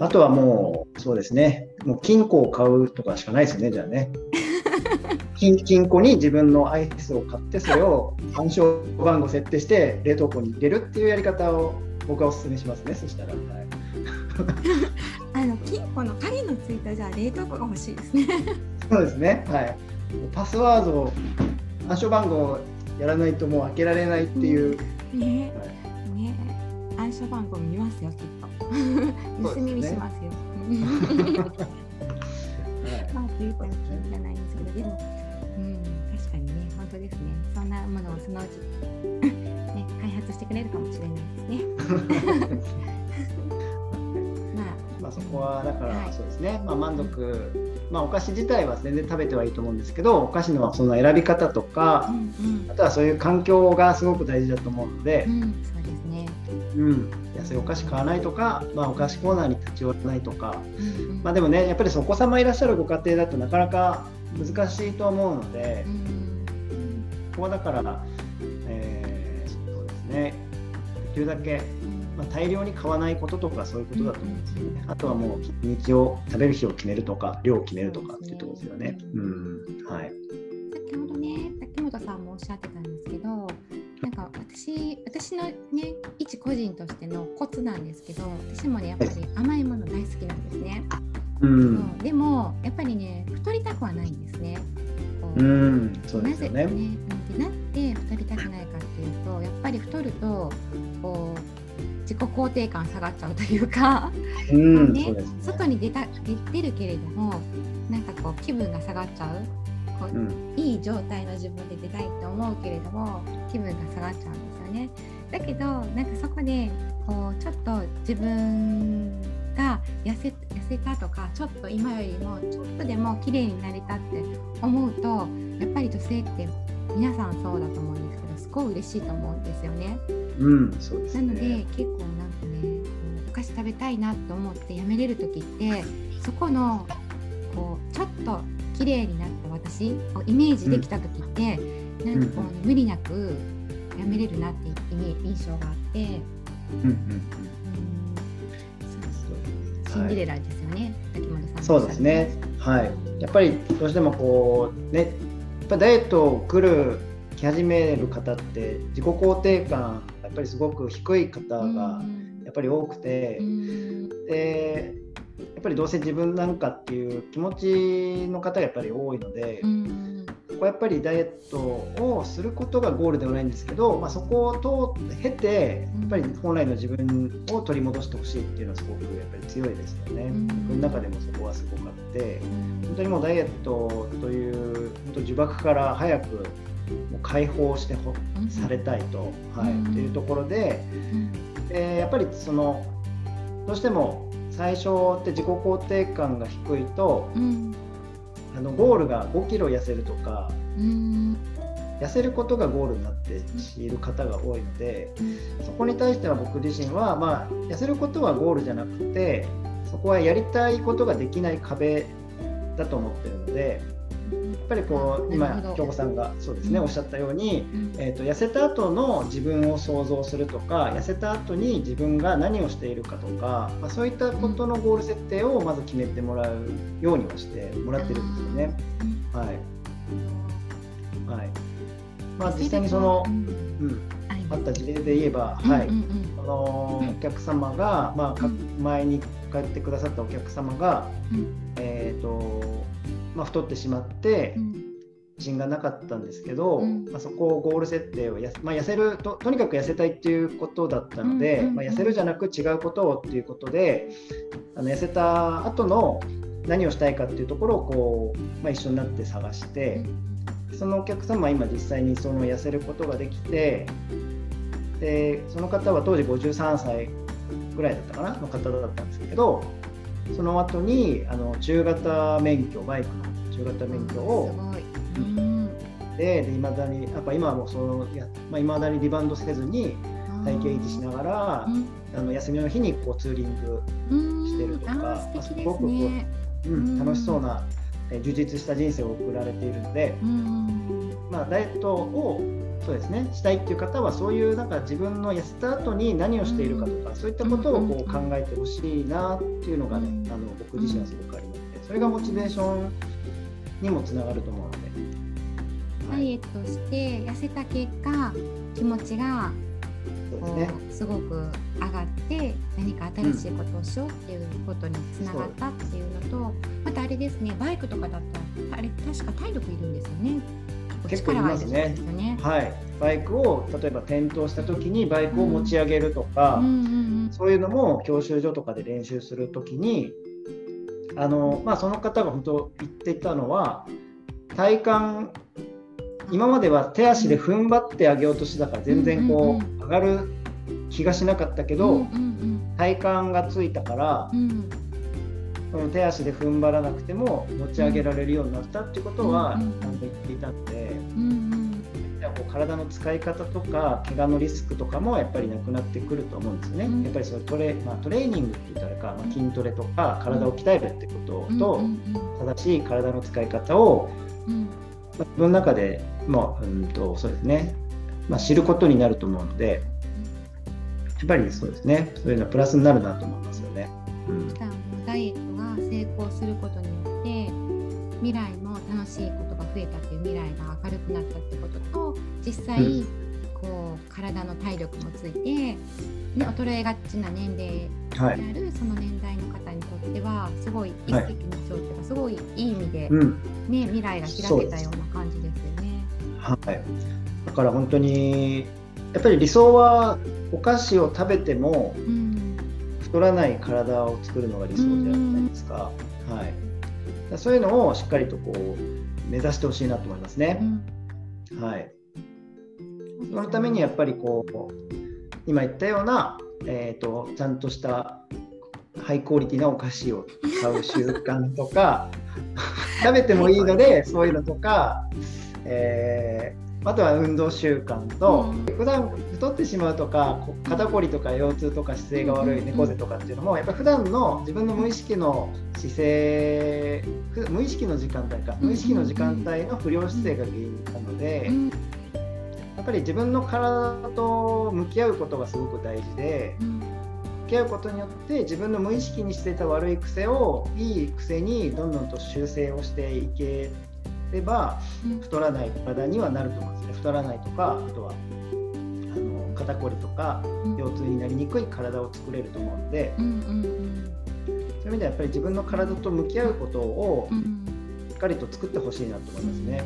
あとはもう、そうですね、もう金庫を買うとかしかないですよね、じゃあね。金金庫に自分のアイスを買って、それを暗証番号設定して、冷凍庫に入れるっていうやり方を僕はお勧めしますね、そしたら。はい、あの金庫の鍵のついたじゃあ冷凍庫が欲しいですね。そうですね。はい。パスワード、暗証番号やらないともう開けられないっていう。ね、はい、ね、暗証番号見ますよきっと。盗み見しますよ。まあということじゃないんですけど、でも、うん、確かにね、本当ですね。そんなものをそのうち ね開発してくれるかもしれないですね。はだからそうですね。まあ満足。まあ、お菓子自体は全然食べてはいいと思うんですけどお菓子のその選び方とか、うんうん、あとはそういう環境がすごく大事だと思うので、うん、そうですね、うん、安いお菓子買わないとか、まあ、お菓子コーナーに立ち寄らないとか、うんうん、まあ、でもねやっぱりお子様いらっしゃるご家庭だとなかなか難しいと思うので、うん、ここはだから、えー、そうですね。できるだけまあ、大量に買わないこととかそういうことだと思うんですよね。あとはもう日を食べる日を決めるとか量を決めるとかっていうところですよね。うん、はい。先ほどね竹本さんもおっしゃってたんですけど、なんか私私のね一個人としてのコツなんですけど、私もねやっぱり甘いもの大好きなんですね。うん、でもやっぱりね太りたくはないんですね。うん、そうですよね。なぜねでなって太りたくないかっていうとやっぱり太るとこう自己肯定感下がっちゃうというか、うん。ね、ね、外に出た出てるけれどもなんかこう気分が下がっちゃう。こう、うん、いい状態の自分で出たいって思うけれども気分が下がっちゃうんですよね。だけどなんかそこでこうちょっと自分が痩せ痩せたとかちょっと今よりもちょっとでも綺麗になれたって思うとやっぱり女性って皆さんそうだと思うんですけどすごい嬉しいと思うんですよね。うん、そうです、ね、なので結構なんかねお菓子食べたいなと思ってやめれる時ってそこのこうちょっと綺麗になった私をイメージできた時って、うん、なんかこう、ね、無理なくやめれるなって印象があって、うんうん、シンデレラですよね、滝本さんそうですね。はい。やっぱりどうしてもこうねやっぱダイエットを来る来始める方って自己肯定感やっぱりすごく低い方がやっぱり多くて、でやっぱりどうせ自分なんかっていう気持ちの方がやっぱり多いので、ここやっぱりダイエットをすることがゴールではないんですけど、まあ、そこを通って経てやっぱり本来の自分を取り戻してほしいっていうのはすごくやっぱり強いですよね。僕の中でもそこはすごくあって本当にもうダイエットという本当呪縛から早くもう解放してほ、されたいと、はい、っていうところで、でやっぱりそのどうしても最初って自己肯定感が低いと、あのゴールが5キロ痩せるとか、痩せることがゴールになっている方が多いので、そこに対しては僕自身は、まあ、痩せることはゴールじゃなくてそこはやりたいことができない壁だと思ってるので。ぱりこう今京子さんがそうですね、おっしゃったように、えーと、痩せた後の自分を想像するとか痩せた後に自分が何をしているかとか、まあ、そういったことのゴール設定をまず決めてもらうようにはしてもらってるんですよね。はい、はい。まあ、実際にその、うん。あった事例で言えば、はい、そのお客様が、まあ、前に帰ってくださったお客様が、えっ、とまあ、太ってしまって、自信がなかったんですけど、うん、まあ、そこをゴール設定をや、まあ、痩せるととにかく痩せたいっていうことだったので、まあ、痩せるじゃなく違うことをっていうことであの痩せた後の何をしたいかっていうところをこう、まあ、一緒になって探して、そのお客様は今実際にその痩せることができてでその方は当時53歳ぐらいだったかなの方だったんですけどその後にあの中型免許バイクの中型免許を、うん、でいまだにやっぱ今はもうそのや、まあ、未だにリバウンドせずに体型維持しながら、あの休みの日にこうツーリングしてるとか、まあ、すごくこう、うん、楽しそうな、え充実した人生を送られているので、まあ、ダイエットをそうですね。したいっていう方はそういうなんか自分の痩せた後に何をしているかとか、そういったことをこう考えてほしいなっていうのがね、あの僕自身はすごくありますのでそれがモチベーションにもつながると思うので。ダイエットして痩せた結果気持ちがこうすごく上がって何か新しいことをしようっていうことにつながったっていうのと、う。ん、またあれですねバイクとかだったらあれ確か体力いるんですよね。結構いますね。ねはい、バイクを例えば転倒した時にバイクを持ち上げるとか、そういうのも教習所とかで練習する時にあの、まあ、その方が本当言ってたのは体幹今までは手足で踏ん張ってあげようとしてたから全然こう上がる気がしなかったけど、体幹がついたから、その手足で踏ん張らなくても持ち上げられるようになったっていうことはちゃんと言っていたので、こう体の使い方とか怪我のリスクとかもやっぱりなくなってくると思うんですね。やっぱりそれトレ,、まあ、トレーニングって言ったらか、まあ、筋トレとか体を鍛えるってことと、正しい体の使い方を、自分の中でまあ、うんとそうですね、まあ、知ることになると思うので、やっぱりそうですね、そういうのはプラスになるなと思いますよね。うん、ダイエットが成功することによって、未来も楽しいことが増えたっていう未来が明るくなったってことと、実際、うん、こう体の体力もついて、ね、衰えがちな年齢である、はい、その年代の方にとってはすごい一石二鳥というか、すごいいい意味で、うん、ね、未来が開けたような感じですよね。はい、だから本当にやっぱり理想はお菓子を食べても太らない体を作るのが理想じゃないですか、うん、はい、そういうのをしっかりとこう目指してほしいなと思いますね、うん、はい。そのためにやっぱりこう今言ったような、えーと、ちゃんとしたハイクオリティなお菓子を買う習慣とか 食べてもいいのでそういうのとかえー、あとは運動習慣と、うん、普段太ってしまうとか肩こりとか腰痛とか姿勢が悪い猫背とかっていうのもやっぱ普段の自分の無意識の姿勢無意識の時間帯か無意識の時間帯の不良姿勢が原因なので、やっぱり自分の体と向き合うことがすごく大事で。向き合うことによって自分の無意識にしてた悪い癖をいい癖にどんどんと修正をしていければ太らない体にはなると思うんですね。太らないとかあとはあの肩こりとか腰痛になりにくい体を作れると思うんで、そういう意味ではやっぱり自分の体と向き合うことをしっかりと作ってほしいなと思いますね。